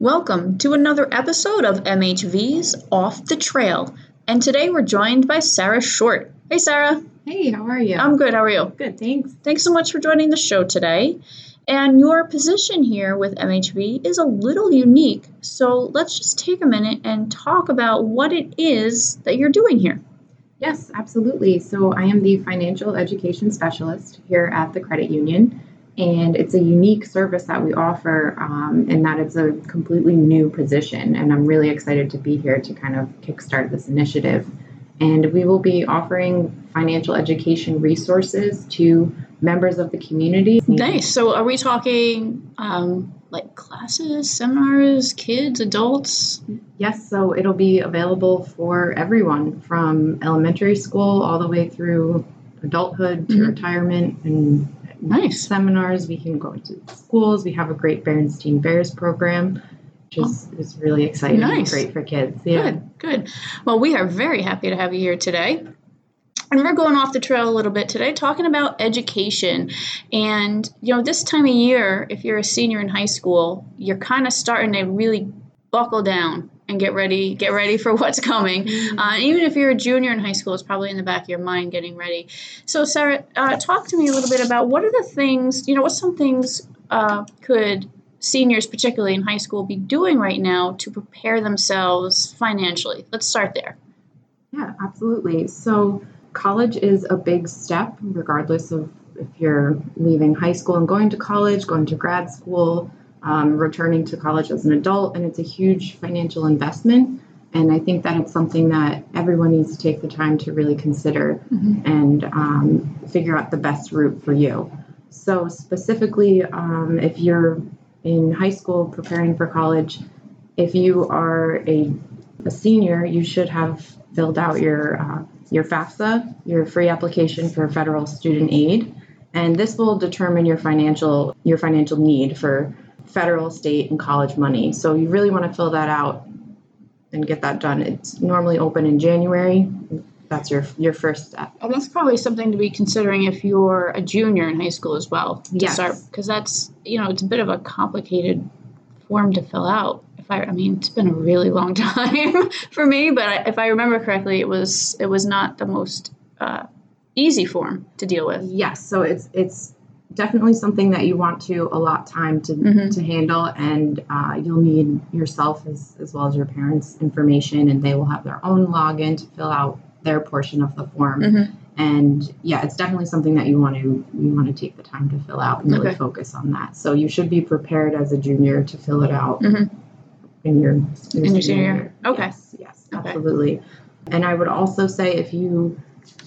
Welcome to another episode of MHV's Off the Trail. And today we're joined by Sarah Short. Hey, Sarah. Hey, how are you? I'm good. How are you? good, thanks. Thanks so much for joining the show today. And your position here with MHV is a little unique. So let's just take a minute and talk about what it is that you're doing here. Yes, absolutely. So I am the financial education specialist here at the credit union, and it's a unique service that we offer, um, in that it's a completely new position. And I'm really excited to be here to kind of kickstart this initiative. And we will be offering financial education resources to members of the community. Nice. So are we talking um, like classes, seminars, kids, adults? Yes, so it'll be available for everyone from elementary school all the way through adulthood to Mhm. retirement and Nice. seminars. We can go into schools. We have a great Berenstein Bears program, which is, oh. is really exciting and Nice. great for kids. Yeah. Good, good. Well, we are very happy to have you here today. And we're going off the trail a little bit today, talking about education. And, you know, this time of year, if you're a senior in high school, you're kind of starting to really buckle down and get ready, get ready for what's coming. Uh, even if you're a junior in high school, it's probably in the back of your mind getting ready. So, Sarah, uh, talk to me a little bit about what are the things, you know, what some things uh, could seniors, particularly in high school, be doing right now to prepare themselves financially? Let's start there. Yeah, absolutely. So, college is a big step, regardless of if you're leaving high school and going to college, going to grad school, um, returning to college as an adult, and it's a huge financial investment. And I think that it's something that everyone needs to take the time to really consider Mhm. and um, figure out the best route for you. So, specifically, um, if you're in high school preparing for college, if you are a, a senior, you should have filled out your uh, your FAFSA, your free application for federal student aid, and this will determine your financial your financial need for federal, state, and college money. So you really want to fill that out and get that done. It's normally open in January. That's your your first step. And that's probably something to be considering if you're a junior in high school as well. To Yes. start because that's you know it's a bit of a complicated form to fill out. If I I mean it's been a really long time for me, but I, if I remember correctly, it was it was not the most uh, easy form to deal with. Yes, so it's it's definitely something that you want to allot time to Mhm. to handle, and uh, you'll need yourself as as well as your parents' information, and they will have their own login to fill out their portion of the form. Mhm. And yeah, it's definitely something that you want to you want to take the time to fill out and really Okay. focus on that. So you should be prepared as a junior to fill it out Mhm. in your In your senior year. Okay. Yes, yes, Okay. absolutely. And I would also say if you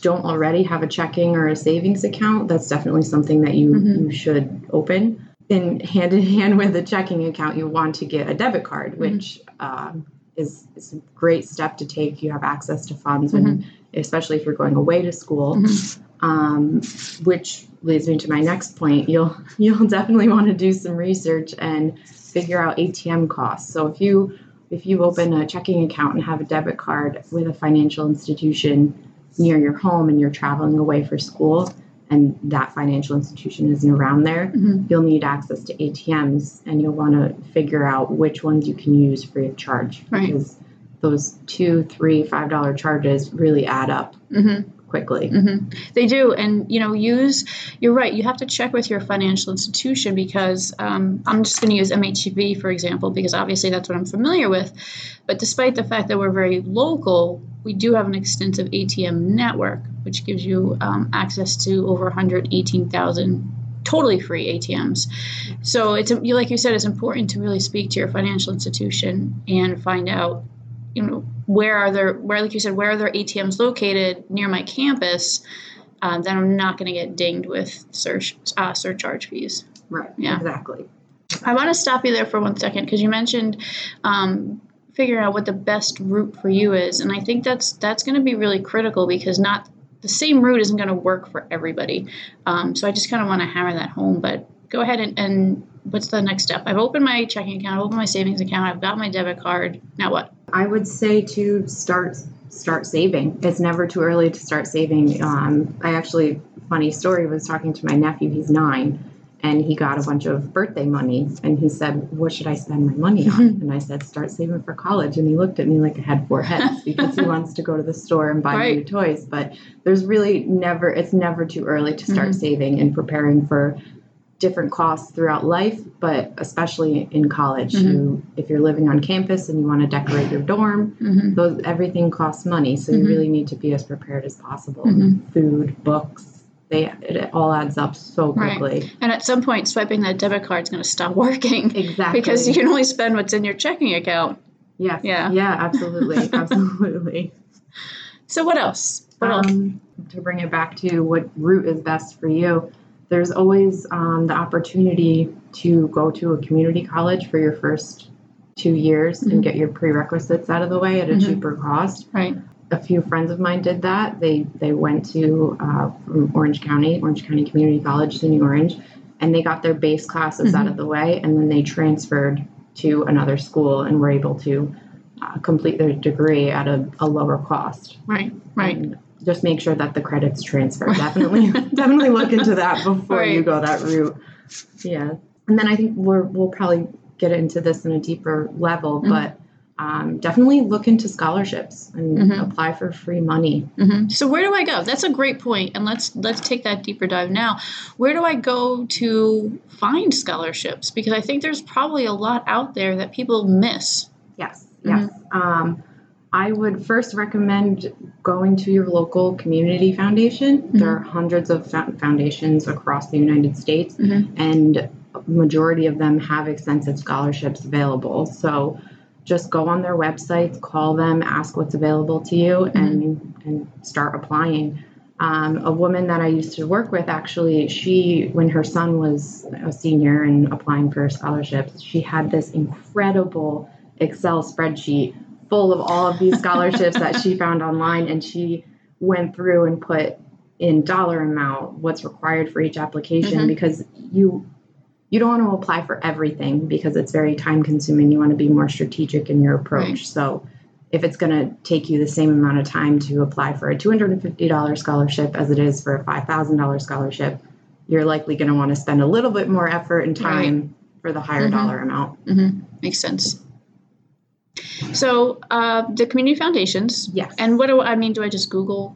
don't already have a checking or a savings account, that's definitely something that you, Mhm. you should open. And hand in hand with a checking account, you want to get a debit card, which um, is, is a great step to take. You have access to funds, when, especially if you're going away to school. Mhm. Um, which leads me to my next point. You'll you'll definitely want to do some research and figure out ATM costs. So if you if you open a checking account and have a debit card with a financial institution near your home and you're traveling away for school and that financial institution isn't around there, Mhm. you'll need access to ATMs and you'll want to figure out which ones you can use free of charge Right. because those two, three, five dollar charges really add up Mhm. Quickly. hmm They do, and you know, use. You're right. You have to check with your financial institution because um, I'm just going to use MHV for example because obviously that's what I'm familiar with. But despite the fact that we're very local, we do have an extensive ATM network, which gives you um, access to over 118,000 totally free ATMs. So it's like you said, it's important to really speak to your financial institution and find out, you know, where are there where like you said, where are there ATMs located near my campus? Uh, then I'm not going to get dinged with surch, uh, surcharge fees. Right. Yeah. Exactly. I want to stop you there for one second because you mentioned um, figuring out what the best route for you is, and I think that's that's going to be really critical because not the same route isn't going to work for everybody. Um, so I just kind of want to hammer that home. But go ahead and, and what's the next step? I've opened my checking account, I've opened my savings account, I've got my debit card. Now what? I would say to start start saving. It's never too early to start saving. Um, I actually, funny story, was talking to my nephew. He's nine, and he got a bunch of birthday money and he said what should i spend my money on and i said start saving for college and he looked at me like i had four heads because he wants to go to the store and buy Right. new toys but there's really never it's never too early to start Mhm. saving and preparing for different costs throughout life but especially in college Mhm. you if you're living on campus and you want to decorate your dorm hmm those everything costs money so Mhm. you really need to be as prepared as possible Mhm. food books they it all adds up so Right. quickly And at some point, swiping that debit card is going to stop working exactly because you can only spend what's in your checking account. yes Yeah. yeah absolutely absolutely So what else? What else? um, to bring it back to what route is best for you there's always um, the opportunity to go to a community college for your first two years Mhm. and get your prerequisites out of the way at a Mhm. cheaper cost Right. a few friends of mine did that. They they went to uh, from Orange County, Orange County Community College, SUNY Orange, and they got their base classes out Mhm. of the way, and then they transferred to another school and were able to uh, complete their degree at a, a lower cost. Right. Right. And just make sure that the credits transfer. Definitely, definitely look into that before you go that route. Yeah, and then I think we're, we'll probably get into this in a deeper level, Mhm. but um, definitely look into scholarships and Mhm. apply for free money. hmm So where do I go? That's a great point, and let's let's take that deeper dive now. Where do I go to find scholarships? Because I think there's probably a lot out there that people miss. Yes, yes. Um, I would first recommend going to your local community foundation. There are hundreds of foundations across the United States, Mhm. and majority of them have extensive scholarships available. So just go on their websites, call them, ask what's available to you, and and start applying. Um, a woman that I used to work with actually, she when her son was a senior and applying for scholarships, she had this incredible Excel spreadsheet full of all of these scholarships that she found online, and she went through and put in dollar amount what's required for each application Mhm. because you you don't want to apply for everything because it's very time consuming. You want to be more strategic in your approach. Right. So if it's going to take you the same amount of time to apply for a $250 scholarship as it is for a $5,000 scholarship, you're likely going to want to spend a little bit more effort and time for the higher Mhm. dollar amount. hmm Makes sense. So uh, the community foundations, Yes. and what do I mean? Do I just Google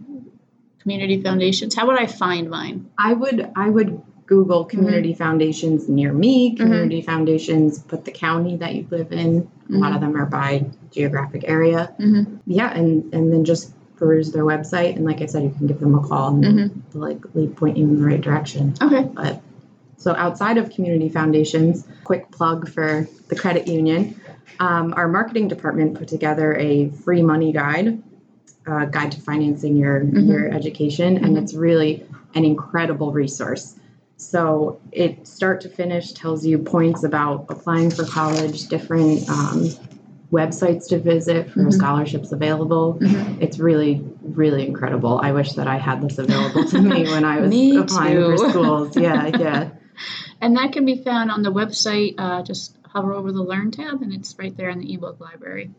community foundations? How would I find mine? I would I would Google community foundations near me, community foundations, put the county that you live in. A lot of them are by geographic area. Mm-hmm. Yeah, and and then just peruse their website and like I said, you can give them a call and they'll likely point you in the right direction. Okay. But so outside of community foundations, quick plug for the credit union. Um, our marketing department put together a free money guide, uh, guide to financing your Mhm. your education, and Mhm. it's really an incredible resource. So it start to finish tells you points about applying for college, different um, websites to visit for Mhm. scholarships available. Mhm. It's really, really incredible. I wish that I had this available to me when I was applying for schools. Yeah, yeah. And that can be found on the website. Uh, just hover over the Learn tab, and it's right there in the ebook library.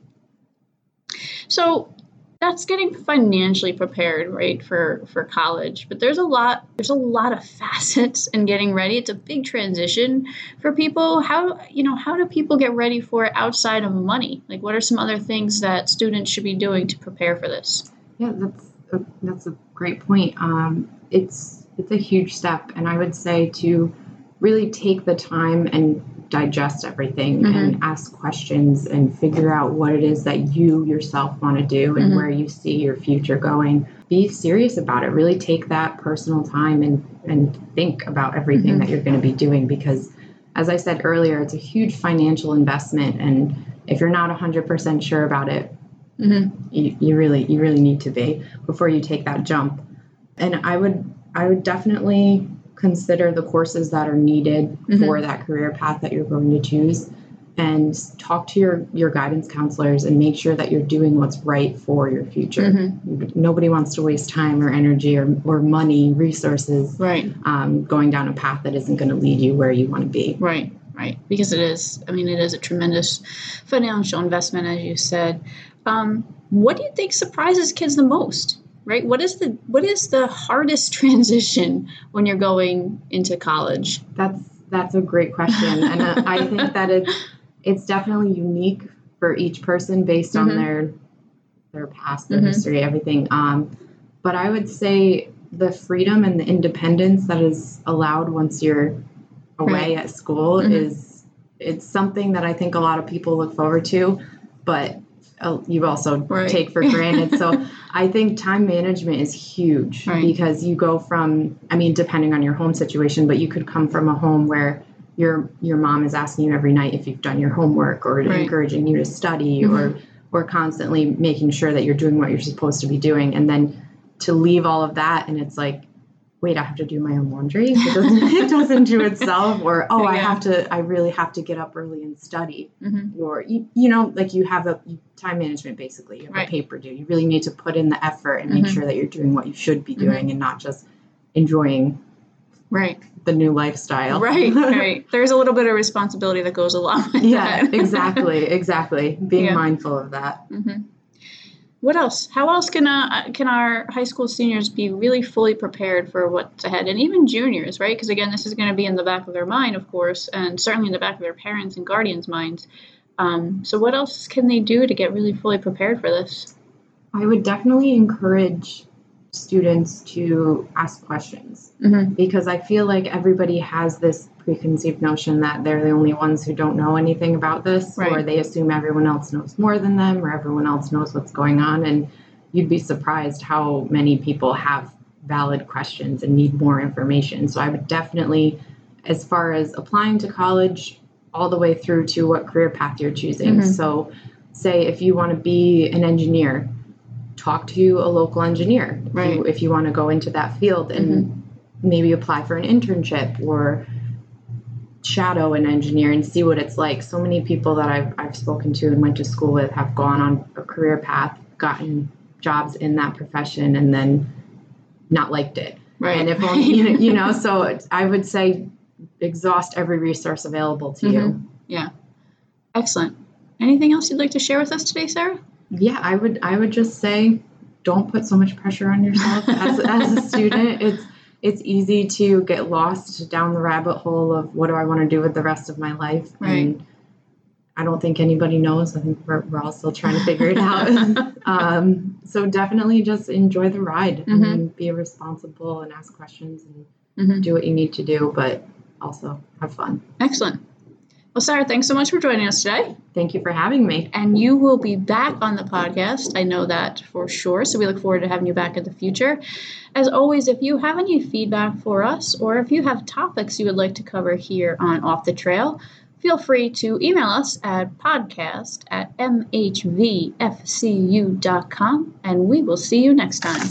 So that's getting financially prepared, right, for for college. But there's a lot there's a lot of facets in getting ready. It's a big transition for people. How you know how do people get ready for it outside of money? Like, what are some other things that students should be doing to prepare for this? Yeah, that's a, that's a great point. Um, it's it's a huge step, and I would say to really take the time and digest everything Mhm. and ask questions and figure out what it is that you yourself want to do and Mhm. where you see your future going. Be serious about it. Really take that personal time and and think about everything Mhm. that you're going to be doing because as I said earlier, it's a huge financial investment and if you're not 100% sure about it, Mm-hmm. you, you really you really need to be before you take that jump and i would i would definitely consider the courses that are needed Mhm. for that career path that you're going to choose and talk to your your guidance counselors and make sure that you're doing what's right for your future Mm-hmm. nobody wants to waste time or energy or, or money resources Right. um, going down a path that isn't going to lead you where you want to be Right, right. Because it is, I mean, it is a tremendous financial investment, as you said. Um, what do you think surprises kids the most? Right? What is the what is the hardest transition when you're going into college? that's That's a great question, and uh, I think that it's it's definitely unique for each person based on Mhm. their their past, their Mhm. history, everything. Um, but I would say the freedom and the independence that is allowed once you're away at school Mhm. is it's something that I think a lot of people look forward to, but you also Right. take for granted. so I think time management is huge Right. because you go from I mean depending on your home situation, but you could come from a home where your your mom is asking you every night if you've done your homework or Right. encouraging you to study Mhm. or or constantly making sure that you're doing what you're supposed to be doing and then to leave all of that and it's like wait i have to do my own laundry it doesn't, it doesn't do itself or oh i have to i really have to get up early and study Mm-hmm. or you, you know like you have a time management basically you have Right. a paper due you really need to put in the effort and make Mhm. sure that you're doing what you should be Mhm. doing and not just enjoying Right. the new lifestyle Right. Right. There's a little bit of responsibility that goes along with yeah that. exactly exactly being Yeah. mindful of that hmm What else? How else can uh, can our high school seniors be really fully prepared for what's ahead, and even juniors, right? Because again, this is going to be in the back of their mind, of course, and certainly in the back of their parents and guardians' minds. Um, so, what else can they do to get really fully prepared for this? I would definitely encourage students to ask questions Mm-hmm. because I feel like everybody has this preconceived notion that they're the only ones who don't know anything about this, or they assume everyone else knows more than them, or everyone else knows what's going on. And you'd be surprised how many people have valid questions and need more information. So I would definitely, as far as applying to college, all the way through to what career path you're choosing. Mhm. So, say if you want to be an engineer, talk to a local engineer if, Right. you, if you want to go into that field and mm-hmm. maybe apply for an internship or shadow an engineer and see what it's like. So many people that I've, I've spoken to and went to school with have gone on a career path, gotten jobs in that profession, and then not liked it. Right. And if only, you know, you know, so I would say exhaust every resource available to you. Mm-hmm. Yeah. Excellent. Anything else you'd like to share with us today, Sarah? Yeah, I would I would just say don't put so much pressure on yourself as, as a student. It's it's easy to get lost down the rabbit hole of what do I want to do with the rest of my life. Right. And I don't think anybody knows. I think we're, we're all still trying to figure it out. um, so definitely just enjoy the ride Mhm. and be responsible and ask questions and Mhm. do what you need to do, but also have fun. Excellent. Well, Sarah, thanks so much for joining us today. Thank you for having me. And you will be back on the podcast. I know that for sure. So we look forward to having you back in the future. As always, if you have any feedback for us or if you have topics you would like to cover here on Off the Trail, feel free to email us at podcast at mhvfcu.com and we will see you next time.